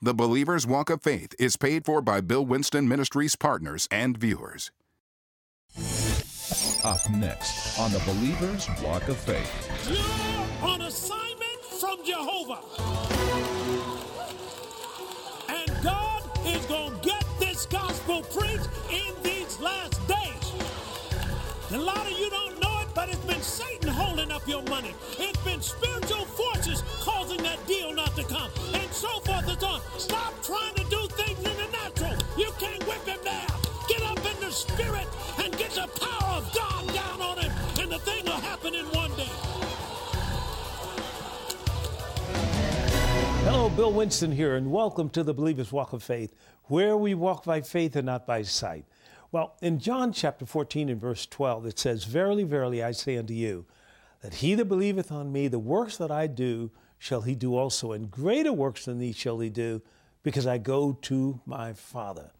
The Believer's Walk of Faith is paid for by Bill Winston Ministries partners and viewers. Up next on the Believer's Walk of Faith. You're on assignment from Jehovah. And God is going to get this gospel preached in these last days. A lot of holding up your money. It's been spiritual forces causing that deal not to come. And so forth and so on. Stop trying to do things in the natural. You can't whip him down. Get up in the spirit and get the power of God down on him. And the thing will happen in one day. Hello, Bill Winston here, and welcome to the Believer's Walk of Faith, where we walk by faith and not by sight. Well, in John chapter 14 and verse 12, it says, Verily, verily, I say unto you, that he that believeth on me, the works that I do, shall he do also, and greater works than these shall he do, because I go to my Father.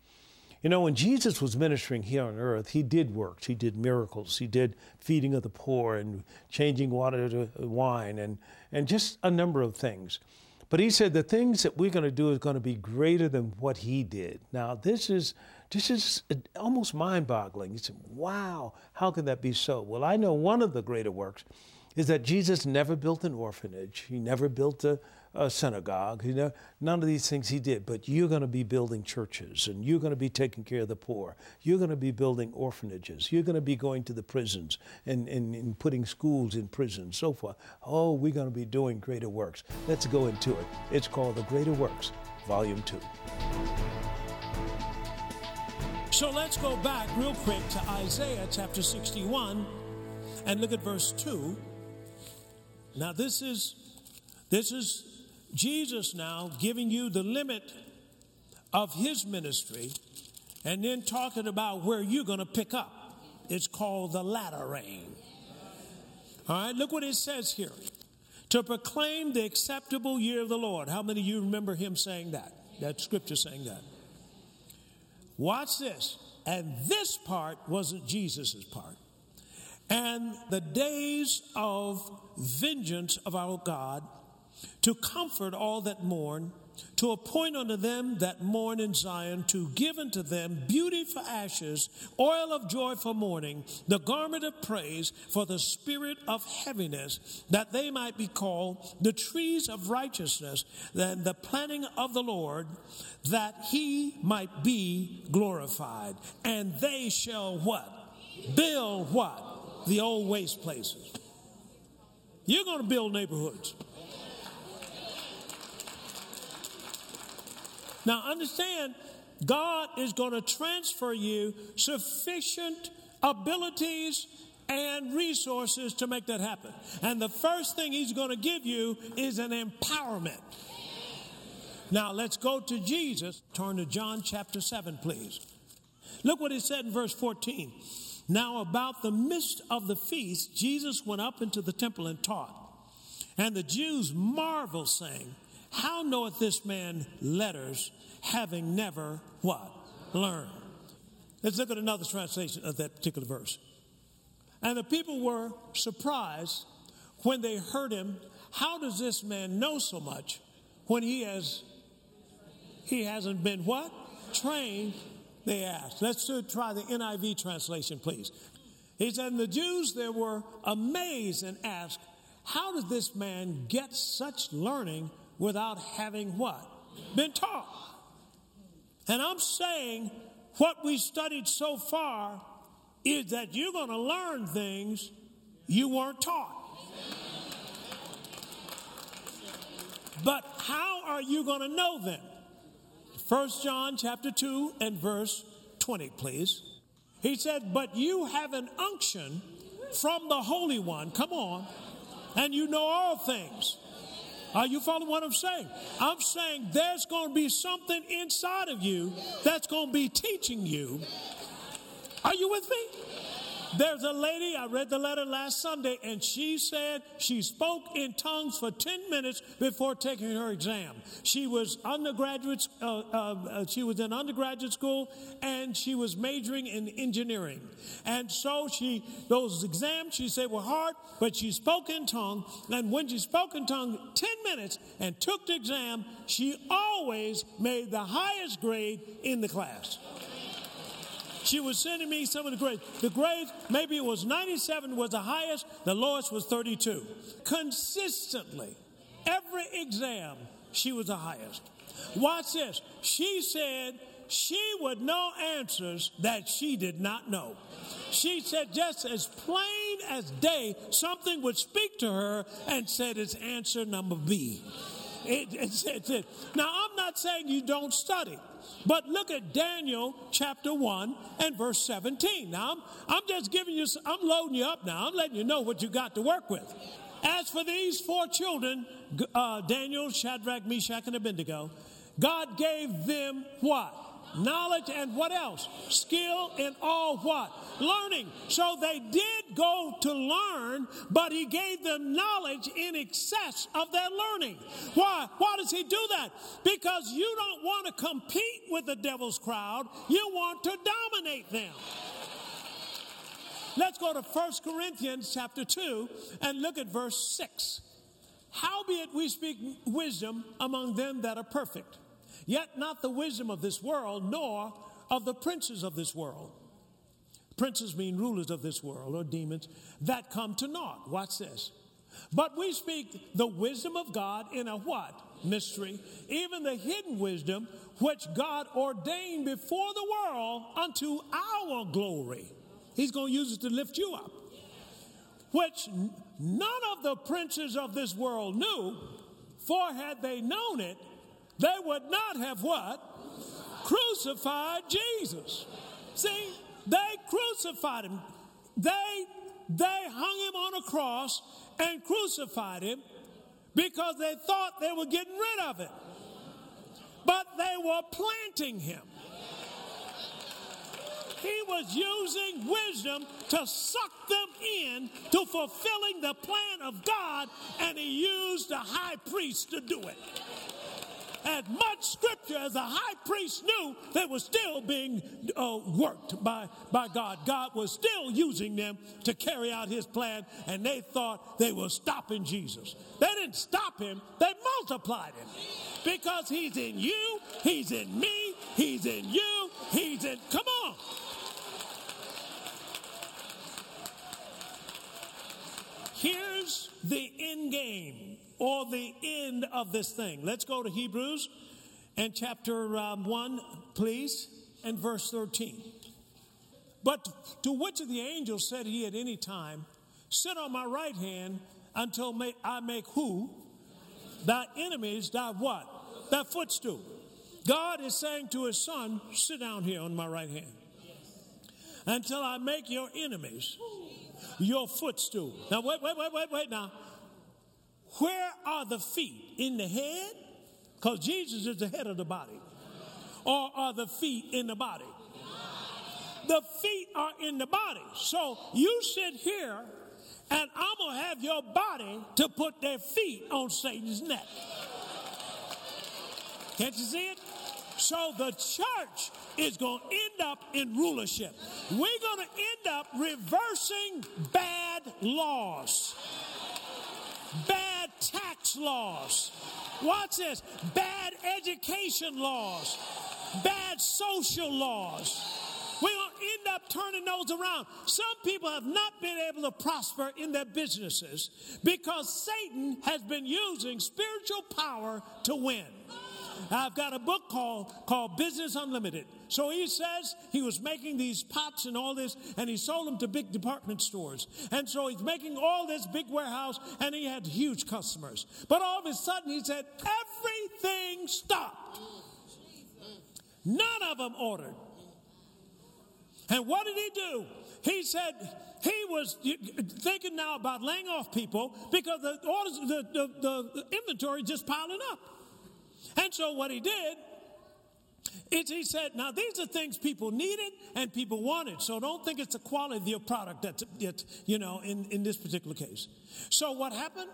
You know, when Jesus was ministering here on earth, he did works. He did miracles. He did feeding of the poor and changing water to wine and, and just a number of things. But he said the things that we're going to do is going to be greater than what he did. Now, this is this is almost mind-boggling. You say, "Wow, how can that be so?" Well, I know one of the greater works is that Jesus never built an orphanage. He never built a, a synagogue. You know, none of these things he did. But you're going to be building churches, and you're going to be taking care of the poor. You're going to be building orphanages. You're going to be going to the prisons and, and, and putting schools in prisons, so forth. Oh, we're going to be doing greater works. Let's go into it. It's called The Greater Works, Volume 2. So let's go back real quick to Isaiah chapter 61 and look at verse 2. Now this is this is Jesus now giving you the limit of his ministry and then talking about where you're going to pick up. It's called the latter rain. All right, look what it says here. To proclaim the acceptable year of the Lord. How many of you remember him saying that? That scripture saying that. Watch this. And this part wasn't Jesus' part. And the days of vengeance of our God to comfort all that mourn, to appoint unto them that mourn in Zion, to give unto them beauty for ashes, oil of joy for mourning, the garment of praise for the spirit of heaviness, that they might be called the trees of righteousness, and the planting of the Lord, that he might be glorified. And they shall what? Build what? The old waste places. You're going to build neighborhoods. Now, understand, God is going to transfer you sufficient abilities and resources to make that happen. And the first thing He's going to give you is an empowerment. Now, let's go to Jesus. Turn to John chapter 7, please. Look what He said in verse 14. Now, about the midst of the feast, Jesus went up into the temple and taught. And the Jews marveled, saying, How knoweth this man letters, having never what? Learned. Let's look at another translation of that particular verse. And the people were surprised when they heard him. How does this man know so much when he has he hasn't been what? Trained, they asked. Let's try the NIV translation, please. He said, and the Jews there were amazed and asked, How did this man get such learning without having what? Been taught. And I'm saying what we studied so far is that you're going to learn things you weren't taught. But how are you going to know them? 1 John chapter 2 and verse 20, please. He said, But you have an unction from the Holy One, come on, and you know all things. Are you following what I'm saying? I'm saying there's going to be something inside of you that's going to be teaching you. Are you with me? There's a lady, I read the letter last Sunday, and she said she spoke in tongues for 10 minutes before taking her exam. She was undergraduate, uh, uh, uh, she was in undergraduate school, and she was majoring in engineering. And so she, those exams, she said were hard, but she spoke in tongue. And when she spoke in tongue 10 minutes and took the exam, she always made the highest grade in the class. She was sending me some of the grades. The grades, maybe it was 97 was the highest, the lowest was 32. Consistently, every exam, she was the highest. Watch this. She said she would know answers that she did not know. She said, just as plain as day, something would speak to her and said, it's answer number B. It, it, it, now, I'm not saying you don't study. But look at Daniel chapter 1 and verse 17. Now, I'm, I'm just giving you, I'm loading you up now. I'm letting you know what you got to work with. As for these four children, uh, Daniel, Shadrach, Meshach, and Abednego, God gave them what? Knowledge and what else? Skill in all what? Learning. So they did go to learn, but he gave them knowledge in excess of their learning. Why? Why does he do that? Because you don't want to compete with the devil's crowd, you want to dominate them. Let's go to 1 Corinthians chapter 2 and look at verse 6. Howbeit we speak wisdom among them that are perfect Yet not the wisdom of this world, nor of the princes of this world. Princes mean rulers of this world or demons that come to naught. Watch this. But we speak the wisdom of God in a what? Mystery. Even the hidden wisdom which God ordained before the world unto our glory. He's going to use it to lift you up. Which none of the princes of this world knew, for had they known it, they would not have what? Crucified Jesus. See, they crucified him. They they hung him on a cross and crucified him because they thought they were getting rid of him. But they were planting him. He was using wisdom to suck them in to fulfilling the plan of God, and he used the high priest to do it as much scripture as the high priest knew, they were still being uh, worked by, by God. God was still using them to carry out his plan, and they thought they were stopping Jesus. They didn't stop him, they multiplied him. Because he's in you, he's in me, he's in you, he's in. Come on. Here's the end game or the end of this thing. Let's go to Hebrews and chapter um, 1, please, and verse 13. But to which of the angels said he at any time, Sit on my right hand until I make who? Thy enemies thy what? Thy footstool. God is saying to his son, Sit down here on my right hand until I make your enemies your footstool. Now, wait, wait, wait, wait, wait now. Where are the feet? In the head? Because Jesus is the head of the body. Or are the feet in the body? The feet are in the body. So you sit here and I'm going to have your body to put their feet on Satan's neck. Can't you see it? So the church is going to end up in rulership. We're going to end up reversing bad laws, bad tax laws. Watch this bad education laws, bad social laws. We will end up turning those around. Some people have not been able to prosper in their businesses because Satan has been using spiritual power to win. I've got a book called, called Business Unlimited. So he says he was making these pots and all this, and he sold them to big department stores. And so he's making all this big warehouse, and he had huge customers. But all of a sudden, he said, everything stopped. None of them ordered. And what did he do? He said he was thinking now about laying off people because the orders, the, the, the inventory just piling up. And so what he did, is he said, now these are things people needed and people wanted. So don't think it's the quality of your product that's, that's you know, in, in this particular case. So what happened?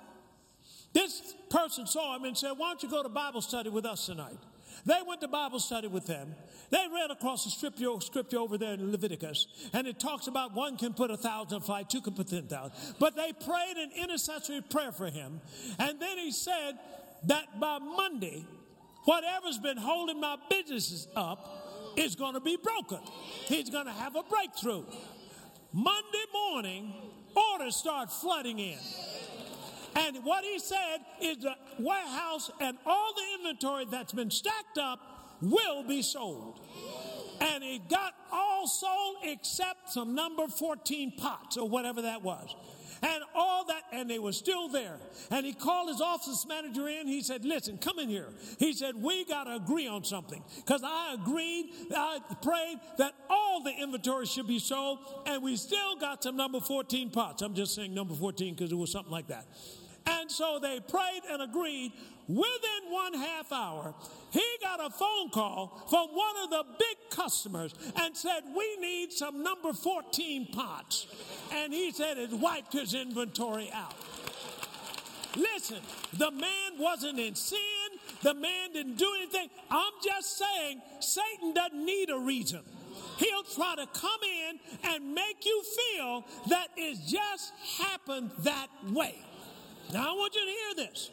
This person saw him and said, why don't you go to Bible study with us tonight? They went to Bible study with them. They read across the scripture, scripture over there in Leviticus, and it talks about one can put a thousand flight, two can put ten thousand. But they prayed an intercessory prayer for him, and then he said that by Monday, whatever's been holding my businesses up is going to be broken. He's going to have a breakthrough. Monday morning, orders start flooding in. And what he said is the warehouse and all the inventory that's been stacked up will be sold. And it got all sold except some number 14 pots or whatever that was. And all that, and they were still there. And he called his office manager in. He said, Listen, come in here. He said, We got to agree on something. Because I agreed, I prayed that all the inventory should be sold, and we still got some number 14 pots. I'm just saying number 14 because it was something like that. And so they prayed and agreed. Within one half hour, he got a phone call from one of the big customers and said, We need some number 14 pots. And he said it wiped his inventory out. Listen, the man wasn't in sin. The man didn't do anything. I'm just saying, Satan doesn't need a reason. He'll try to come in and make you feel that it just happened that way. Now, I want you to hear this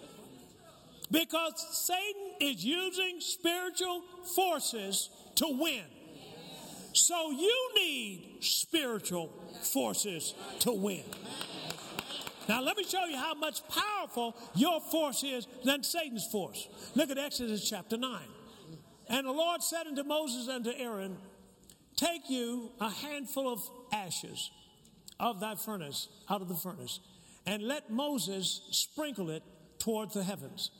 because Satan is using spiritual forces to win. So you need spiritual forces to win. Now, let me show you how much powerful your force is than Satan's force. Look at Exodus chapter 9. And the Lord said unto Moses and to Aaron, Take you a handful of ashes of thy furnace, out of the furnace, and let Moses sprinkle it toward the heavens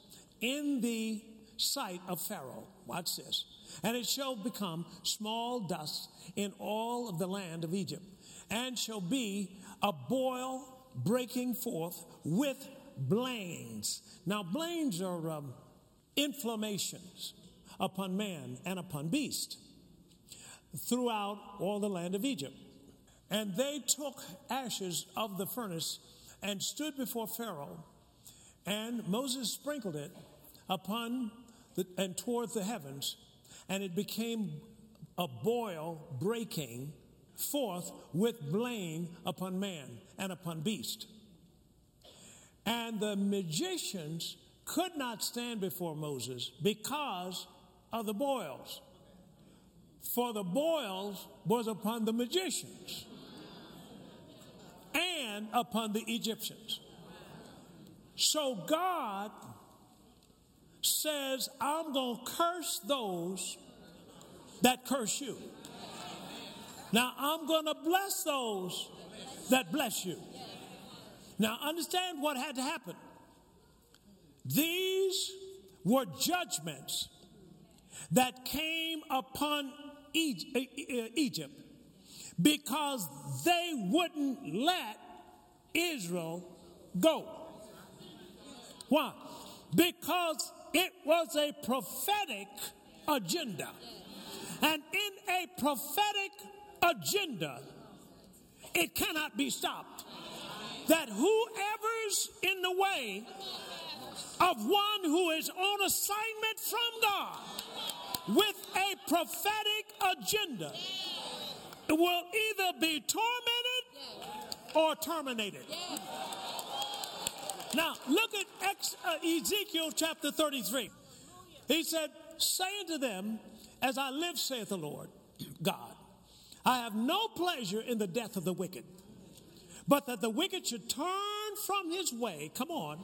in the sight of Pharaoh. Watch this. And it shall become small dust in all of the land of Egypt, and shall be a boil breaking forth with blains. Now, blains are um, inflammations upon man and upon beast throughout all the land of Egypt. And they took ashes of the furnace and stood before Pharaoh, and Moses sprinkled it upon the, and toward the heavens, and it became a boil breaking forth with blains upon man and upon beast. And the magicians could not stand before Moses because of the boils. For the boils was upon the magicians and upon the Egyptians. So God says, I'm going to curse those that curse you. Now, I'm going to bless those that bless you. Now, understand what had to happen. These were judgments that came upon Egypt because they wouldn't let Israel go. Why? Because it was a prophetic agenda. And in a prophetic agenda, it cannot be stopped. That whoever's in the way of one who is on assignment from God with a prophetic agenda will either be tormented or terminated. Now, look at Ex, uh, Ezekiel chapter 33. He said, Say unto them, As I live, saith the Lord God, I have no pleasure in the death of the wicked, but that the wicked should turn from his way, come on,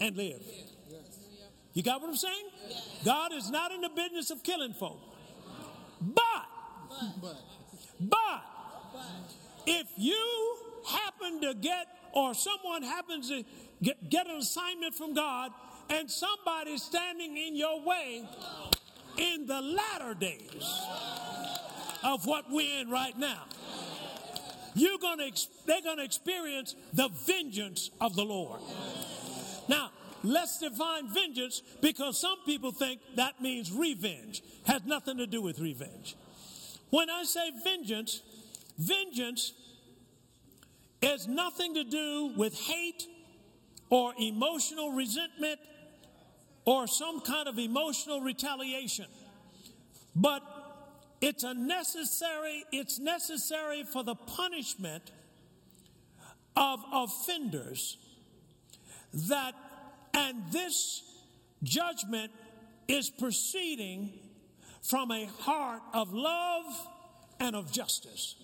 and live. You got what I'm saying? God is not in the business of killing folk. But, but, if you happen to get, or someone happens to get, get an assignment from God, and somebody's standing in your way in the latter days of what we're in right now, you're gonna, they're going to experience the vengeance of the Lord. Now, let's define vengeance because some people think that means revenge. Has nothing to do with revenge. When I say vengeance, vengeance has nothing to do with hate or emotional resentment or some kind of emotional retaliation. But it's a necessary, it's necessary for the punishment of offenders that, and this judgment is proceeding from a heart of love and of justice.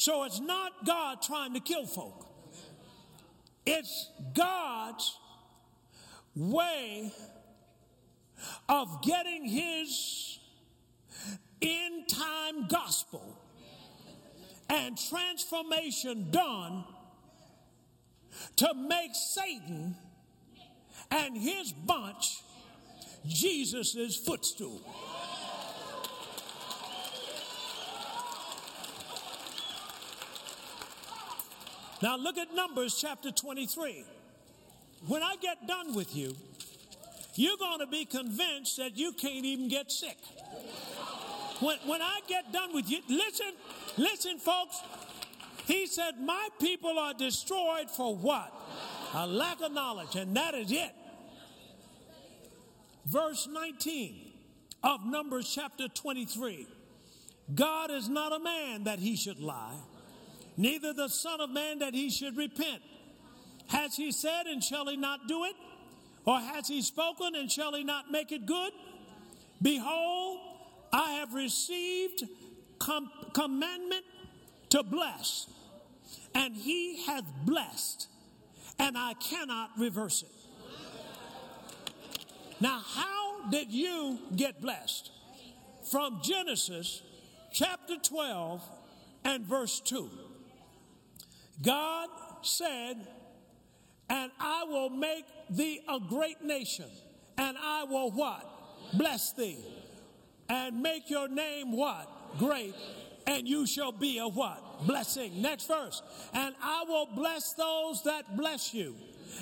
So it's not God trying to kill folk. It's God's way of getting his end time gospel and transformation done to make Satan and his bunch Jesus' footstool. Now look at Numbers chapter 23. When I get done with you, you're going to be convinced that you can't even get sick. When, when I get done with you, listen, listen, folks. He said, My people are destroyed for what? A lack of knowledge, and that is it. Verse 19 of Numbers chapter 23 God is not a man that he should lie, neither the Son of Man that he should repent. Has he said, and shall he not do it? Or has he spoken, and shall he not make it good? Behold, I have received com- commandment to bless, and he hath blessed, and I cannot reverse it. Now, how did you get blessed? From Genesis chapter 12 and verse 2. God said, And I will make thee a great nation, and I will what? Bless thee and make your name what? Great. And you shall be a what? Blessing. Next verse. And I will bless those that bless you.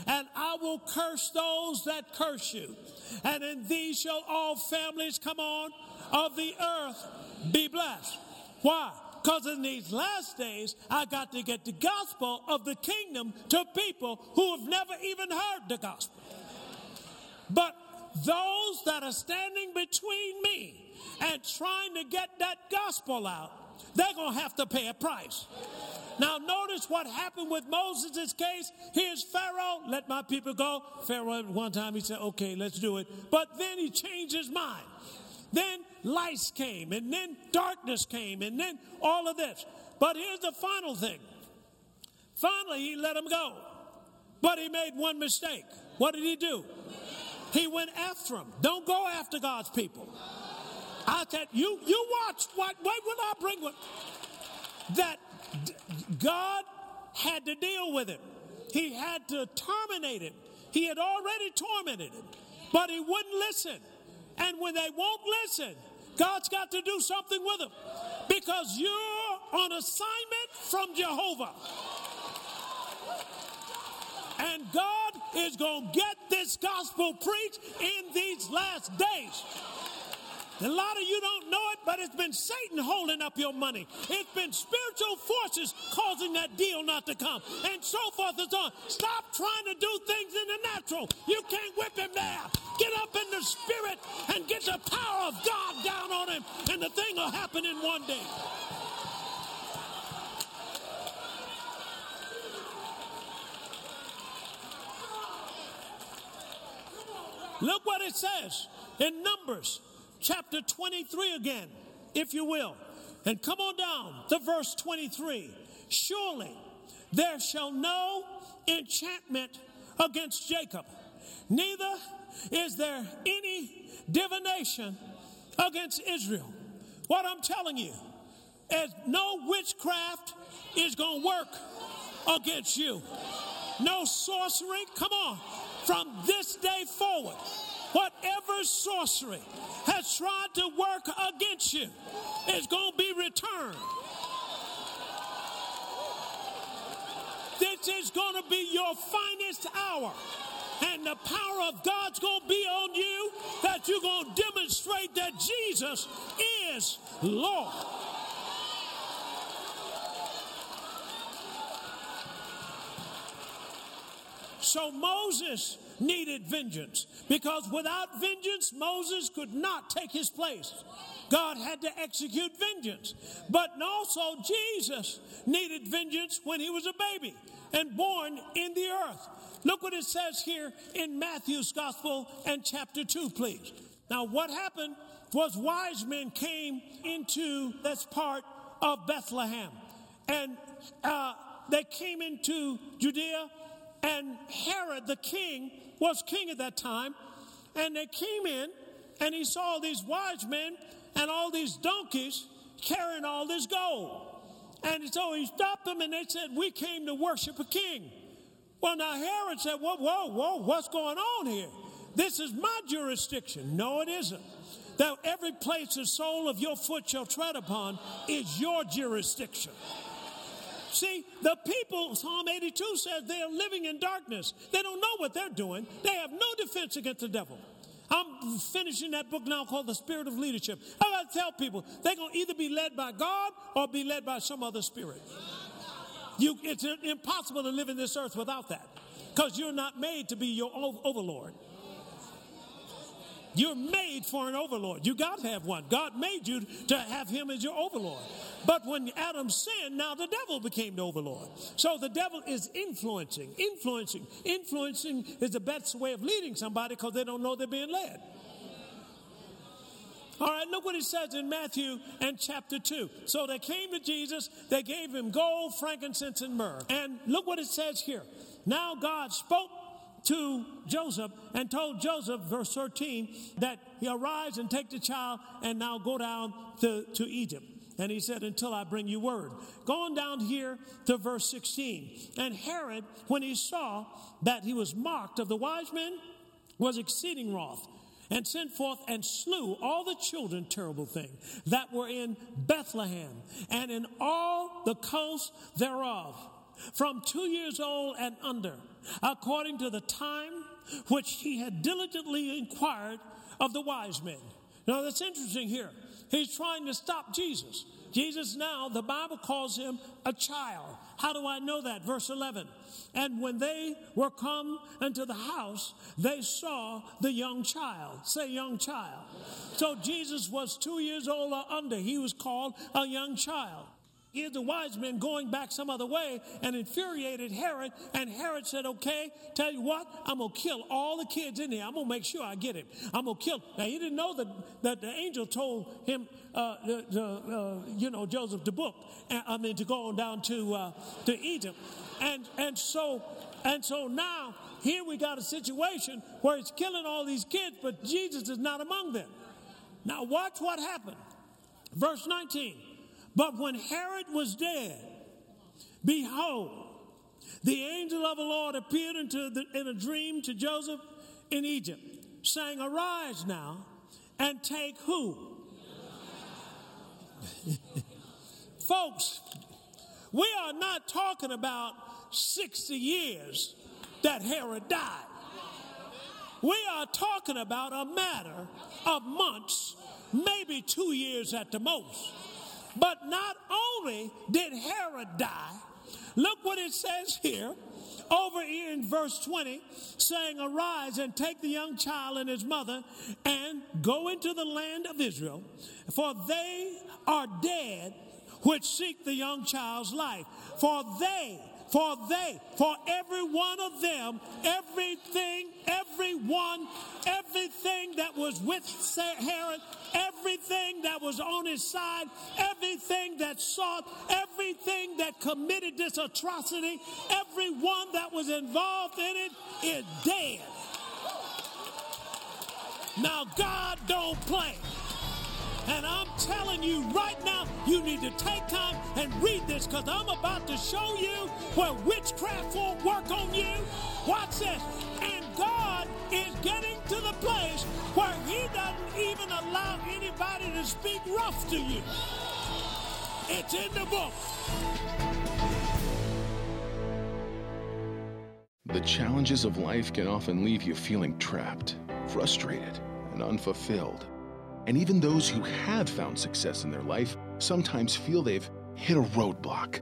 And I will curse those that curse you. And in thee shall all families come on of the earth be blessed. Why? Because in these last days, I got to get the gospel of the kingdom to people who have never even heard the gospel. But those that are standing between me and trying to get that gospel out, they're going to have to pay a price. Now, notice what happened with Moses' case. Here's Pharaoh, let my people go. Pharaoh, one time, he said, okay, let's do it. But then he changed his mind. Then lights came, and then darkness came, and then all of this. But here's the final thing. Finally, he let him go. But he made one mistake. What did he do? He went after him. Don't go after God's people. I said, you, you watch what, wait when I bring what, that God had to deal with him. He had to terminate him. He had already tormented him, but he wouldn't listen. And when they won't listen, God's got to do something with them because you're on assignment from Jehovah. And God is going to get this gospel preached in these last days. A lot of you don't know it, but it's been Satan holding up your money. It's been spiritual forces causing that deal not to come, and so forth and so on. Stop trying to do things in the natural. You can't whip him there. Get up in the spirit and get the power of God down on him, and the thing will happen in one day. Look what it says in Numbers chapter 23 again, if you will. And come on down to verse 23. Surely there shall no enchantment against Jacob, neither is there any divination against Israel. What I'm telling you is no witchcraft is going to work against you. No sorcery, come on, from this day forward whatever sorcery has tried to work against you is going to be returned. This is going to be your finest hour. and the power of God's going to be on you that you're going to demonstrate that Jesus is Lord. So Moses needed vengeance because without vengeance, Moses could not take his place. God had to execute vengeance. But also, Jesus needed vengeance when he was a baby and born in the earth. Look what it says here in Matthew's Gospel and chapter 2, please. Now, what happened was wise men came into this part of Bethlehem. And uh, they came into Judea, and Herod the king was king at that time. And they came in, and he saw these wise men and all these donkeys carrying all this gold. And so he stopped them, and they said, We came to worship a king. Well, now Herod said, Whoa, whoa, whoa, what's going on here? This is my jurisdiction. No, it isn't. That every place the sole of your foot shall tread upon is your jurisdiction. See, the people, Psalm 82 says they are living in darkness. They don't know what they're doing. They have no defense against the devil. I'm finishing that book now called The Spirit of Leadership. I gotta tell people they're gonna either be led by God or be led by some other spirit. You, it's impossible to live in this earth without that because you're not made to be your overlord. You're made for an overlord. You got to have one. God made you to have him as your overlord. But when Adam sinned, now the devil became the overlord. So the devil is influencing, influencing. Influencing is the best way of leading somebody because they don't know they're being led. All right, look what it says in Matthew and chapter 2. So they came to Jesus, they gave him gold, frankincense, and myrrh. And look what it says here. Now God spoke to Joseph and told Joseph, verse 13, that he arise and take the child and now go down to, to Egypt. And he said, Until I bring you word. Going down here to verse 16. And Herod, when he saw that he was mocked of the wise men, was exceeding wroth and sent forth and slew all the children, terrible thing, that were in Bethlehem and in all the coasts thereof, from two years old and under, according to the time which he had diligently inquired of the wise men. Now that's interesting here. He's trying to stop Jesus. Jesus now, the Bible calls him a child. How do I know that? Verse 11. And when they were come into the house, they saw the young child. Say, young child. So Jesus was two years old or under. He was called a young child. The wise men going back some other way and infuriated Herod. And Herod said, Okay, tell you what, I'm going to kill all the kids in here. I'm going to make sure I get him. I'm going to kill. Now, he didn't know that, that the angel told him, uh, the, the, uh, you know, Joseph to book, I mean, to go on down to, uh, to Egypt. And, and so, and so now, here we got a situation where he's killing all these kids, but Jesus is not among them. Now, watch what happened. Verse 19. But when Herod was dead, behold, the angel of the Lord appeared the, in a dream to Joseph in Egypt, saying, Arise now and take who? Folks, we are not talking about 60 years that Herod died. We are talking about a matter of months, maybe two years at the most. But not only did Herod die, look what it says here over here in verse 20, saying, Arise and take the young child and his mother and go into the land of Israel, for they are dead which seek the young child's life. For they for they, for every one of them, everything, everyone, everything that was with Herod, everything that was on his side, everything that sought, everything that committed this atrocity, everyone that was involved in it is dead. Now, God don't play. And I'm telling you right now, you need to take time and read this because I'm about to show you where witchcraft won't work on you. Watch this. And God is getting to the place where He doesn't even allow anybody to speak rough to you. It's in the book. The challenges of life can often leave you feeling trapped, frustrated, and unfulfilled. And even those who have found success in their life sometimes feel they've hit a roadblock,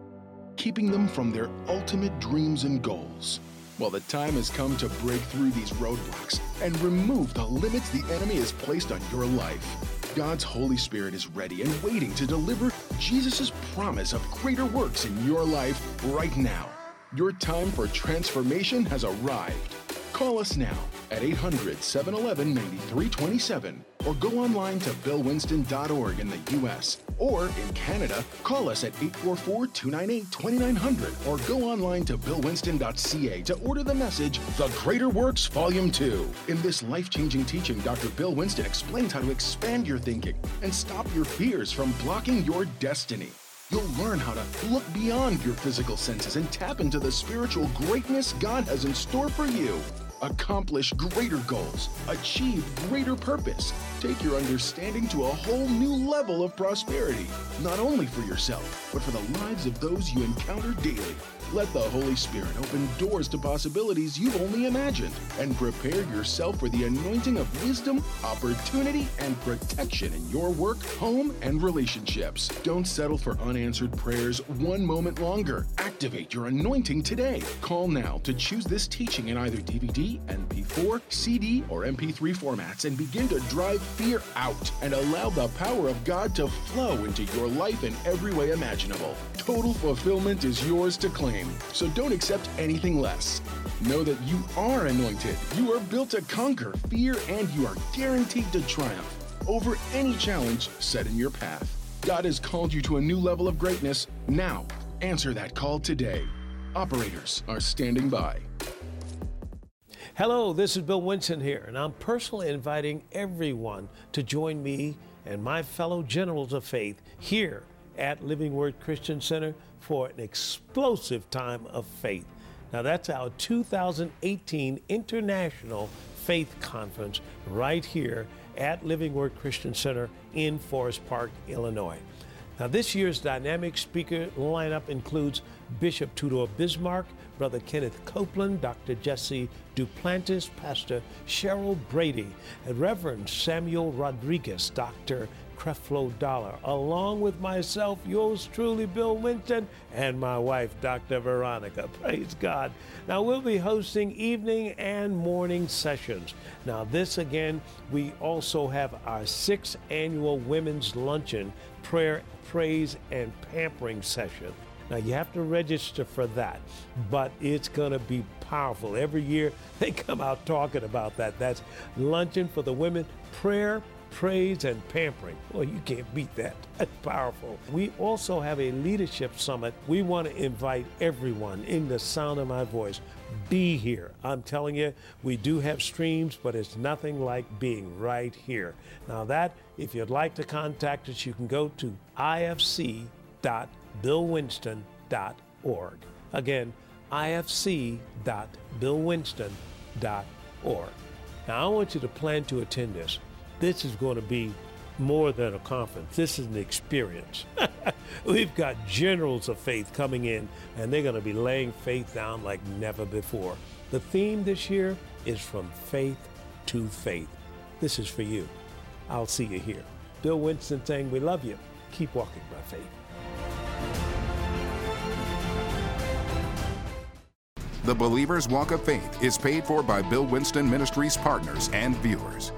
keeping them from their ultimate dreams and goals. Well, the time has come to break through these roadblocks and remove the limits the enemy has placed on your life. God's Holy Spirit is ready and waiting to deliver Jesus' promise of greater works in your life right now. Your time for transformation has arrived. Call us now at 800 711 9327 or go online to billwinston.org in the U.S. Or in Canada, call us at 844 298 2900 or go online to billwinston.ca to order the message The Greater Works Volume 2. In this life changing teaching, Dr. Bill Winston explains how to expand your thinking and stop your fears from blocking your destiny. You'll learn how to look beyond your physical senses and tap into the spiritual greatness God has in store for you accomplish greater goals, achieve greater purpose, take your understanding to a whole new level of prosperity, not only for yourself, but for the lives of those you encounter daily. Let the Holy Spirit open doors to possibilities you've only imagined and prepare yourself for the anointing of wisdom, opportunity, and protection in your work, home, and relationships. Don't settle for unanswered prayers one moment longer. Activate your anointing today. Call now to choose this teaching in either DVD, MP4, CD, or MP3 formats and begin to drive fear out and allow the power of God to flow into your life in every way imaginable. Total fulfillment is yours to claim so don't accept anything less. Know that you are anointed, you are built to conquer fear, and you are guaranteed to triumph over any challenge set in your path. God has called you to a new level of greatness. Now, answer that call today. Operators are standing by. Hello, this is Bill Winston here, and I'm personally inviting everyone to join me and my fellow generals of faith here at Living Word Christian Center for an explosive time of faith. Now, that's our 2018 International Faith Conference right here at Living Word Christian Center in Forest Park, Illinois. Now, this year's dynamic speaker lineup includes Bishop Tudor Bismarck, Brother Kenneth Copeland, Dr. Jesse Duplantis, Pastor Cheryl Brady, and Reverend Samuel Rodriguez, Dr. Creflo Dollar, along with myself, yours truly, Bill Winston, and my wife, Dr. Veronica. Praise God. Now, we'll be hosting evening and morning sessions. Now, this again, we also have our sixth annual Women's Luncheon Prayer, Praise, and Pampering session. Now, you have to register for that, but it's going to be powerful. Every year they come out talking about that. That's luncheon for the women, prayer, praise, and pampering. Well, you can't beat that. That's powerful. We also have a leadership summit. We want to invite everyone in the sound of my voice. Be here. I'm telling you, we do have streams, but it's nothing like being right here. Now, that, if you'd like to contact us, you can go to ifc.billwinston.org. Again, ifc.billwinston.org. Now, I want you to plan to attend this this is going to be more than a conference. This is an experience. We've got generals of faith coming in, and they're going to be laying faith down like never before. The theme this year is from faith to faith. This is for you. I'll see you here. Bill Winston saying, We love you. Keep walking by faith. The Believer's Walk of Faith is paid for by Bill Winston Ministries partners and viewers.